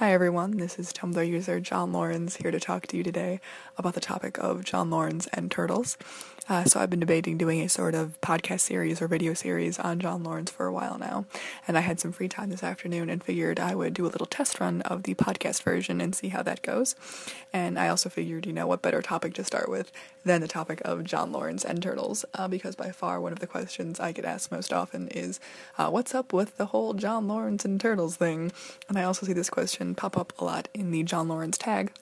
Hi everyone, this is Tumblr user John Lawrence here to talk to you today about the topic of John Laurens and turtles. Uh, so I've been debating doing a sort of podcast series or video series on John Laurens for a while now, and I had some free time this afternoon and figured I would do a little test run of the podcast version and see how that goes. And I also figured, you know, what better topic to start with than the topic of John Laurens and turtles, uh, because by far one of the questions I get asked most often is, uh, what's up with the whole John Laurens and turtles thing? And I also see this question pop up a lot in the John Laurens tag.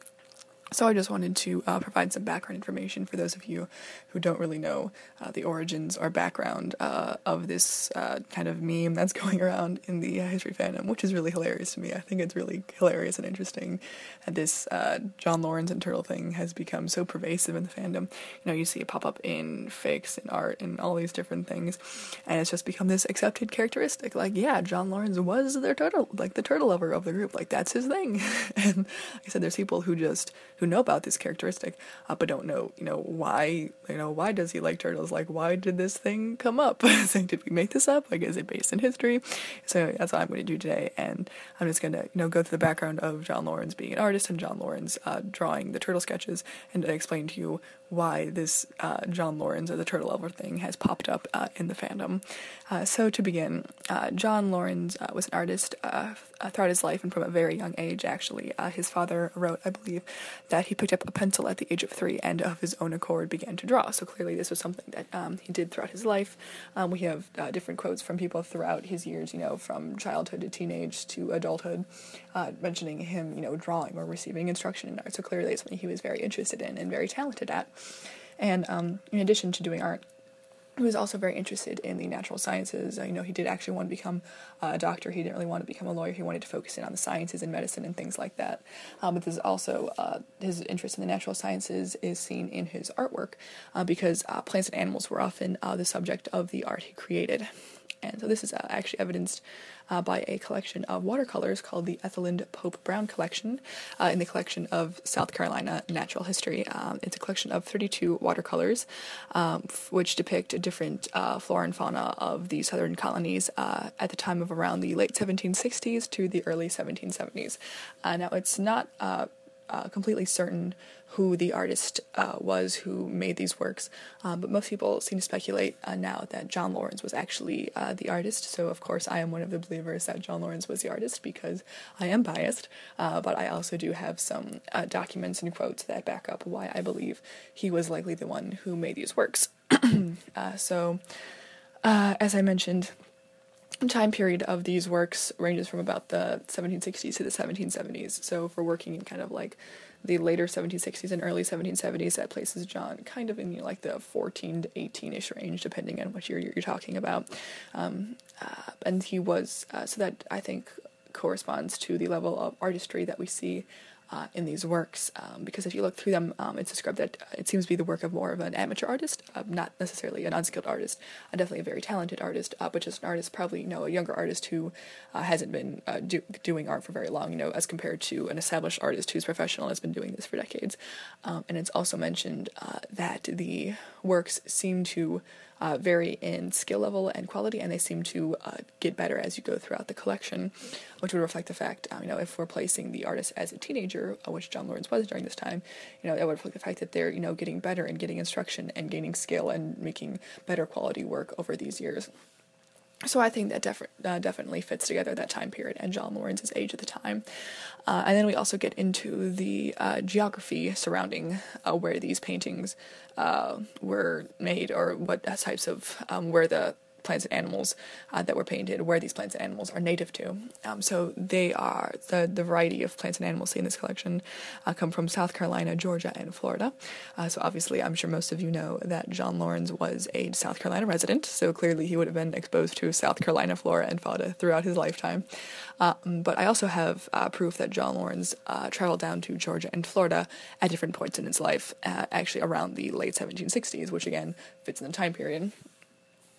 So I just wanted to uh, provide some background information for those of you who don't really know uh, the origins or background uh, of this uh, kind of meme that's going around in the history fandom, which is really hilarious to me. I think it's really hilarious and interesting that this uh, John Laurens and Turtle thing has become so pervasive in the fandom. You know, you see it pop up in fakes and art and all these different things, and it's just become this accepted characteristic. Like, yeah, John Laurens was their turtle, like the turtle lover of the group. Like that's his thing. and like I said, there's people who just who know about this characteristic, uh, but don't know, you know, why, you know, why does he like turtles? Like, why did this thing come up? so, did we make this up? Like, is it based in history? So that's what I'm going to do today, and I'm just going to, you know, go through the background of John Laurens being an artist and John Laurens uh, drawing the turtle sketches, and explain to you why this uh, John Laurens or the turtle lover thing has popped up uh, in the fandom. Uh, so to begin, uh, John Laurens uh, was an artist uh, throughout his life and from a very young age. Actually, his father wrote, I believe, that he picked up a pencil at the age of three and of his own accord began to draw. So clearly, this was something that um, he did throughout his life. Um, we have different quotes from people throughout his years, you know, from childhood to teenage to adulthood, mentioning him, you know, drawing or receiving instruction in art. So clearly, it's something he was very interested in and very talented at. And um, in addition to doing art, he was also very interested in the natural sciences. Uh, you know, he did actually want to become uh, a doctor. He didn't really want to become a lawyer. He wanted to focus in on the sciences and medicine and things like that. Um, but there's also uh, his interest in the natural sciences is seen in his artwork uh, because uh, plants and animals were often uh, the subject of the art he created. And so this is actually evidenced uh, by a collection of watercolors called the Ethelind Pope Brown Collection uh, in the collection of South Carolina Natural History. Um, it's a collection of 32 watercolors um, f- which depict different uh, flora and fauna of the southern colonies uh, at the time of around the late 1760s to the early 1770s. Uh, now, it's not uh, completely certain who the artist uh, was who made these works, um, but most people seem to speculate uh, now that John Laurens was actually uh, the artist. So, of course, I am one of the believers that John Laurens was the artist because I am biased, uh, but I also do have some uh, documents and quotes that back up why I believe he was likely the one who made these works. So, as I mentioned, time period of these works ranges from about the 1760s to the 1770s. So, if we're working in kind of like the later 1760s and early 1770s, that places John kind of in know, like the 14 to 18 ish range, depending on what year you're, talking about. Um, uh, and he was, uh, so that I think corresponds to the level of artistry that we see uh, in these works um, because if you look through them, um, it's described that it seems to be the work of more of an amateur artist, uh, not necessarily an unskilled artist, uh, definitely a very talented artist, uh, but just an artist, probably you know a younger artist who uh, hasn't been uh, do- doing art for very long, you know, as compared to an established artist who's professional has been doing this for decades. Um, and it's also mentioned that the works seem to uh, vary in skill level and quality, and they seem to uh, get better as you go throughout the collection, which would reflect the fact, um, you know, if we're placing the artist as a teenager, uh, which John Laurens was during this time, you know, that would reflect the fact that they're, you know, getting better and getting instruction and gaining skill and making better quality work over these years. So I think that def- uh, definitely fits together that time period and John Laurens's age at the time. Uh, and then we also get into the uh, geography surrounding uh, where these paintings uh, were made or what types of um, where the plants and animals uh, that were painted, where these plants and animals are native to. Um, so they are the, the variety of plants and animals seen in this collection uh, come from South Carolina, Georgia, and Florida. Uh, so obviously, I'm sure most of you know that John Laurens was a South Carolina resident. So clearly, he would have been exposed to South Carolina flora and fauna throughout his lifetime. Um, but I also have uh, proof that John Laurens uh, traveled down to Georgia and Florida at different points in his life, uh, actually around the late 1760s, which again fits in the time period.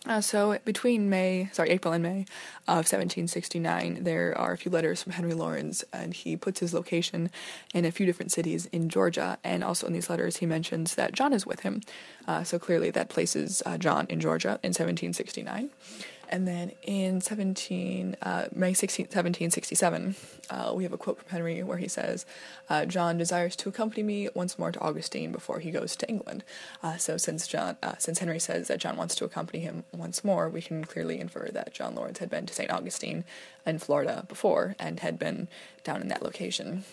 Uh, so between May, sorry, April and May of 1769, there are a few letters from Henry Laurens, and he puts his location in a few different cities in Georgia. And also in these letters, he mentions that John is with him. Uh, so clearly, that places uh, John in Georgia in 1769. And then in 17, uh, May 16, 1767, uh, we have a quote from Henry where he says, uh, John desires to accompany me once more to Augustine before he goes to England. Uh, so since John, uh, since Henry says that John wants to accompany him once more, we can clearly infer that John Laurens had been to St. Augustine in Florida before and had been down in that location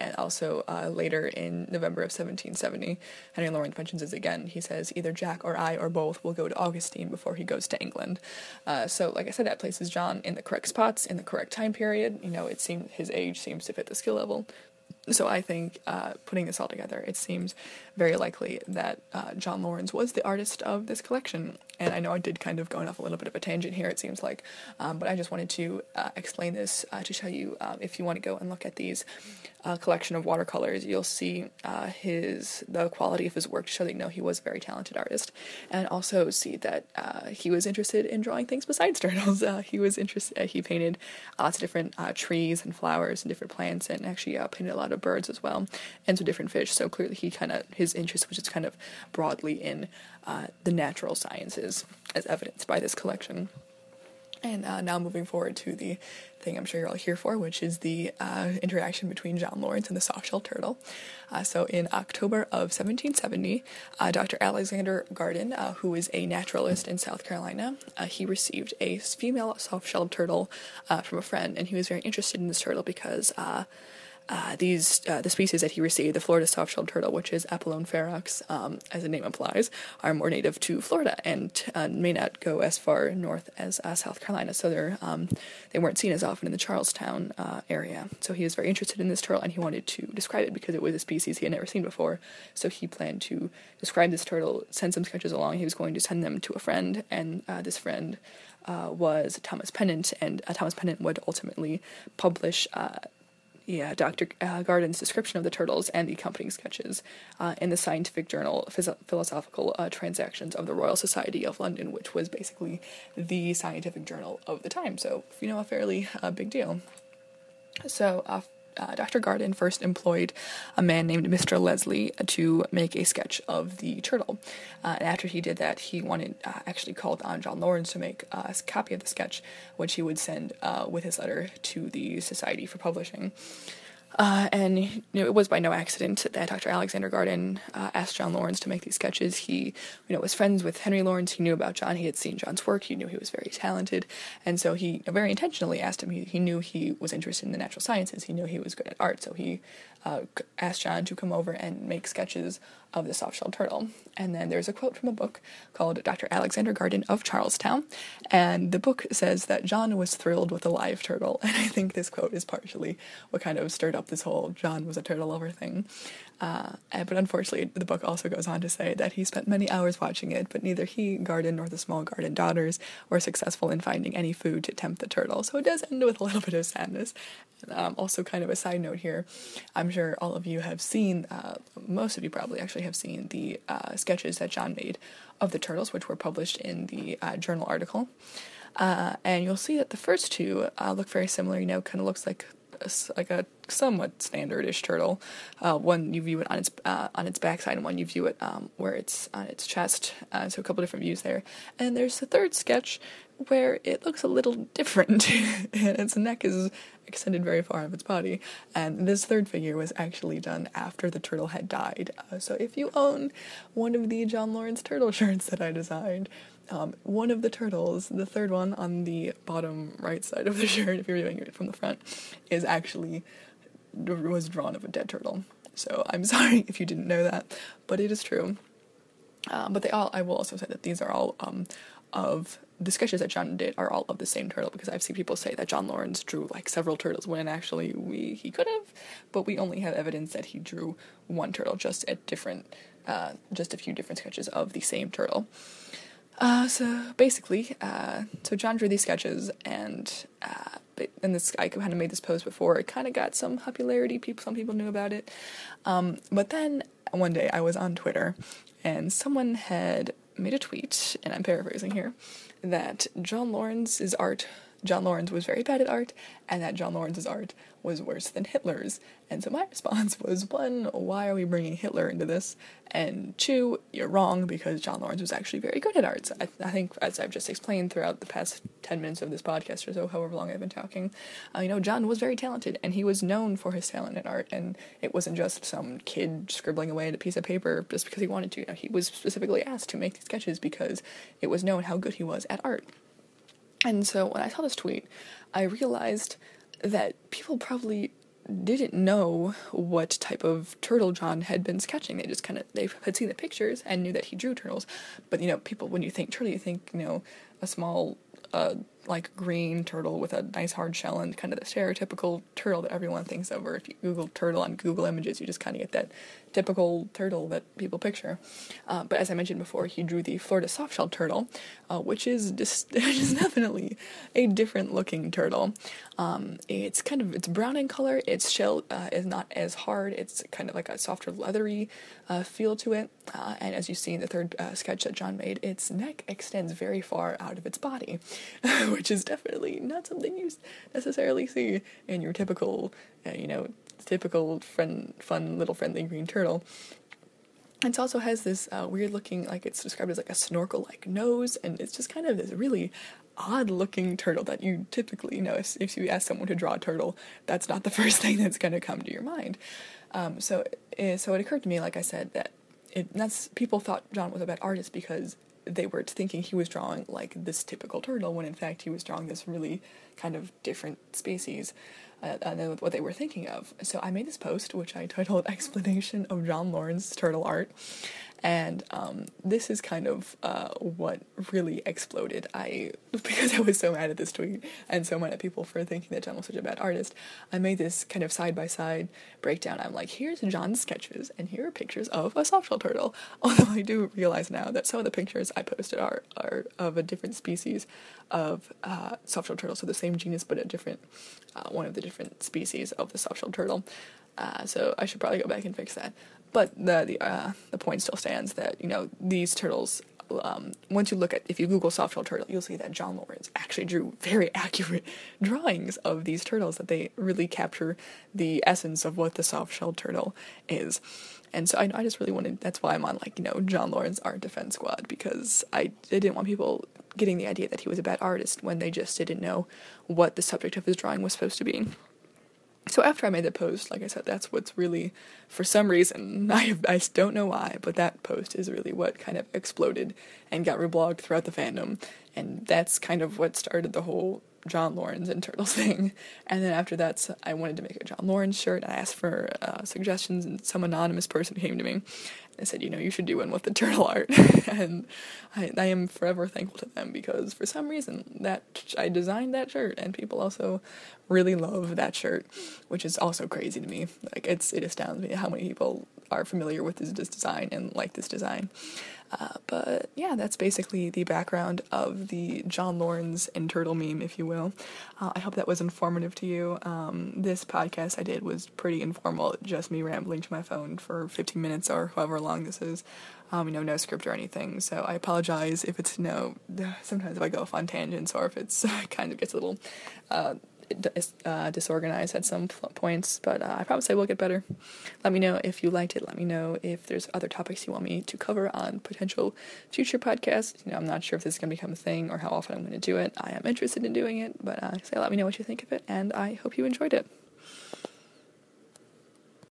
and also uh, later in November of 1770, Henry Laurens mentions this again. He says either Jack or I or both will go to Augustine before he goes to England. Uh, so, like I said, that places John in the correct spots in the correct time period. You know, it seems his age seems to fit the skill level. So I think uh, putting this all together, it seems very likely that uh, John Laurens was the artist of this collection. And I know I did kind of go off a little bit of a tangent here, it seems like, um, but I just wanted to uh, explain this uh, to show you um, if you want to go and look at these uh, collection of watercolors, you'll see uh, his the quality of his work to show that you know he was a very talented artist, and also see that uh, he was interested in drawing things besides turtles. Uh, he was interested. Uh, he painted lots of different uh, trees and flowers and different plants, and actually painted a lot of birds as well, and some different fish. So clearly, he kind of his interest was just kind of broadly in the natural sciences, as evidenced by this collection. And uh, now moving forward to the thing I'm sure you're all here for, which is the uh, interaction between John Laurens and the soft-shelled turtle. Uh, so in October of 1770, uh, Dr. Alexander Garden, uh, who is a naturalist in South Carolina, uh, he received a female soft-shelled turtle from a friend, and he was very interested in this turtle because uh, these uh, the species that he received, the Florida soft-shelled turtle, which is Apalone ferox, um, as the name implies, are more native to Florida and uh, may not go as far north as uh, South Carolina. So they're um, they weren't seen as often in the Charlestown uh, area. So he was very interested in this turtle and he wanted to describe it because it was a species he had never seen before. So he planned to describe this turtle, send some sketches along. He was going to send them to a friend, and this friend. was Thomas Pennant, and Thomas Pennant would ultimately publish yeah, Dr. Uh, Garden's description of the turtles and the accompanying sketches uh, in the scientific journal Phys- Philosophical uh, Transactions of the Royal Society of London, which was basically the scientific journal of the time. So, you know, a fairly uh, big deal. So, uh, uh, Dr. Garden first employed a man named Mr. Leslie to make a sketch of the turtle. Uh, and after he did that, he wanted uh, actually called on John Laurens to make a copy of the sketch, which he would send uh, with his letter to the Society for publishing. Uh, and you know, it was by no accident that Dr. Alexander Garden uh, asked John Laurens to make these sketches. He, you know, was friends with Henry Laurens. He knew about John. He had seen John's work. He knew he was very talented, and so he very intentionally asked him. He, he knew he was interested in the natural sciences. He knew he was good at art, so he uh, asked John to come over and make sketches of the soft-shelled turtle. And then there's a quote from a book called Dr. Alexander Garden of Charlestown, and the book says that John was thrilled with a live turtle, and I think this quote is partially what kind of stirred up this whole John was a turtle lover thing. Uh, but unfortunately, the book also goes on to say that he spent many hours watching it, but neither he, Garden, nor the small Garden daughters were successful in finding any food to tempt the turtle. So it does end with a little bit of sadness. Um, also, kind of a side note here, I'm sure all of you have seen, uh, most of you probably actually have seen the uh, sketches that John made of the turtles, which were published in the uh, journal article. Uh, and you'll see that the first two uh, look very similar. You know, kind of looks like like a somewhat standardish turtle. Uh, one you view it on its uh, on its backside, and one you view it um, where it's on its chest. So a couple different views there. And there's the third sketch where it looks a little different, and its neck is extended very far of its body. And this third figure was actually done after the turtle had died. Uh, so if you own one of the John Laurens turtle shirts that I designed, um, one of the turtles, the third one on the bottom right side of the shirt, if you're viewing it from the front, is actually was drawn of a dead turtle. So I'm sorry if you didn't know that, but it is true. Uh, but they all, I will also say that these are all um, of the sketches that John did are all of the same turtle because I've seen people say that John Laurens drew like several turtles when actually we he could have, but we only have evidence that he drew one turtle, just at different, uh, just a few different sketches of the same turtle. Uh, so basically, uh, so John drew these sketches, and uh, and this I kind of made this post before. It kind of got some popularity. People, some people knew about it. Um, but then one day I was on Twitter, and someone had made a tweet, and I'm paraphrasing here, that John Laurens's art John Laurens was very bad at art and that John Laurens's art was worse than Hitler's. And so my response was one, why are we bringing Hitler into this? And two, you're wrong because John Laurens was actually very good at art. I, I think, as I've just explained throughout the past 10 minutes of this podcast or so, however long I've been talking, uh, you know, John was very talented and he was known for his talent in art. And it wasn't just some kid scribbling away at a piece of paper just because he wanted to. You know, he was specifically asked to make these sketches because it was known how good he was at art. And so when I saw this tweet, I realized that people probably didn't know what type of turtle John had been sketching. They just kind of they had seen the pictures and knew that he drew turtles. But you know, people when you think turtle, you think you know a small uh, like green turtle with a nice hard shell and kind of the stereotypical turtle that everyone thinks of. Or if you Google turtle on Google Images, you just kind of get that typical turtle that people picture. Uh, but as I mentioned before, he drew the Florida softshell turtle, uh, which is just definitely a different looking turtle. Um, it's kind of it's brown in color. Its shell uh, is not as hard. It's kind of like a softer leathery uh, feel to it. Uh, and as you see in the third uh, sketch that John made, its neck extends very far out of its body, which is definitely not something you necessarily see in your typical, you know, typical friend, fun little friendly green turtle. It also has this uh, weird looking, like it's described as like a snorkel like nose, and it's just kind of this really odd looking turtle that you typically, you know, if, if you ask someone to draw a turtle, that's not the first thing that's going to come to your mind. Um, so, it, so it occurred to me, like I said, that it, that's people thought John was a bad artist because they were thinking he was drawing like this typical turtle when in fact he was drawing this really kind of different species uh, than what they were thinking of. So I made this post, which I titled "Explanation of John Laurens Turtle Art," and um, this is kind of uh, what really exploded. I because I was so mad at this tweet and so mad at people for thinking that John was such a bad artist. I made this kind of side by side breakdown. I'm like, here's John's sketches, and here are pictures of a softshell turtle. Although I do realize now that some of the pictures I posted are are of a different species of uh, softshell turtle, so the same genus but a different uh, one of the different species of the softshell turtle. Uh, so I should probably go back and fix that. But the the uh, the point still stands that you know these turtles. Um, once you look at if you Google softshell turtle, you'll see that John Laurens actually drew very accurate drawings of these turtles that they really capture the essence of what the softshell turtle is. And so I, I just really wanted. That's why I'm on like you know John Laurens Art Defense Squad because I, I didn't want people getting the idea that he was a bad artist when they just didn't know what the subject of his drawing was supposed to be. So after I made the post, like I said, that's what's really, for some reason, I I don't know why, but that post is really what kind of exploded and got reblogged throughout the fandom, and that's kind of what started the whole John Laurens and Turtles thing. And then after that, I wanted to make a John Laurens shirt. I asked for uh, suggestions, and some anonymous person came to me I said, you know, you should do one with the turtle art. and I, I am forever thankful to them because for some reason that I designed that shirt and people also really love that shirt, which is also crazy to me. Like it's it astounds me how many people are familiar with this, this design and like this design. Uh, but yeah, that's basically the background of the John Laurens and Turtle meme, if you will. Uh, I hope that was informative to you. Um, this podcast I did was pretty informal, just me rambling to my phone for 15 minutes or however long this is. Um, you know, no script or anything. So I apologize if it's, you know, sometimes if I go off on tangents or if it's kind of gets a little uh, uh, disorganized at some points, but uh, I promise I will get better. Let me know if you liked it. Let me know if there's other topics you want me to cover on potential future podcasts. You know, I'm not sure if this is going to become a thing or how often I'm going to do it. I am interested in doing it, but uh, say let me know what you think of it, and I hope you enjoyed it.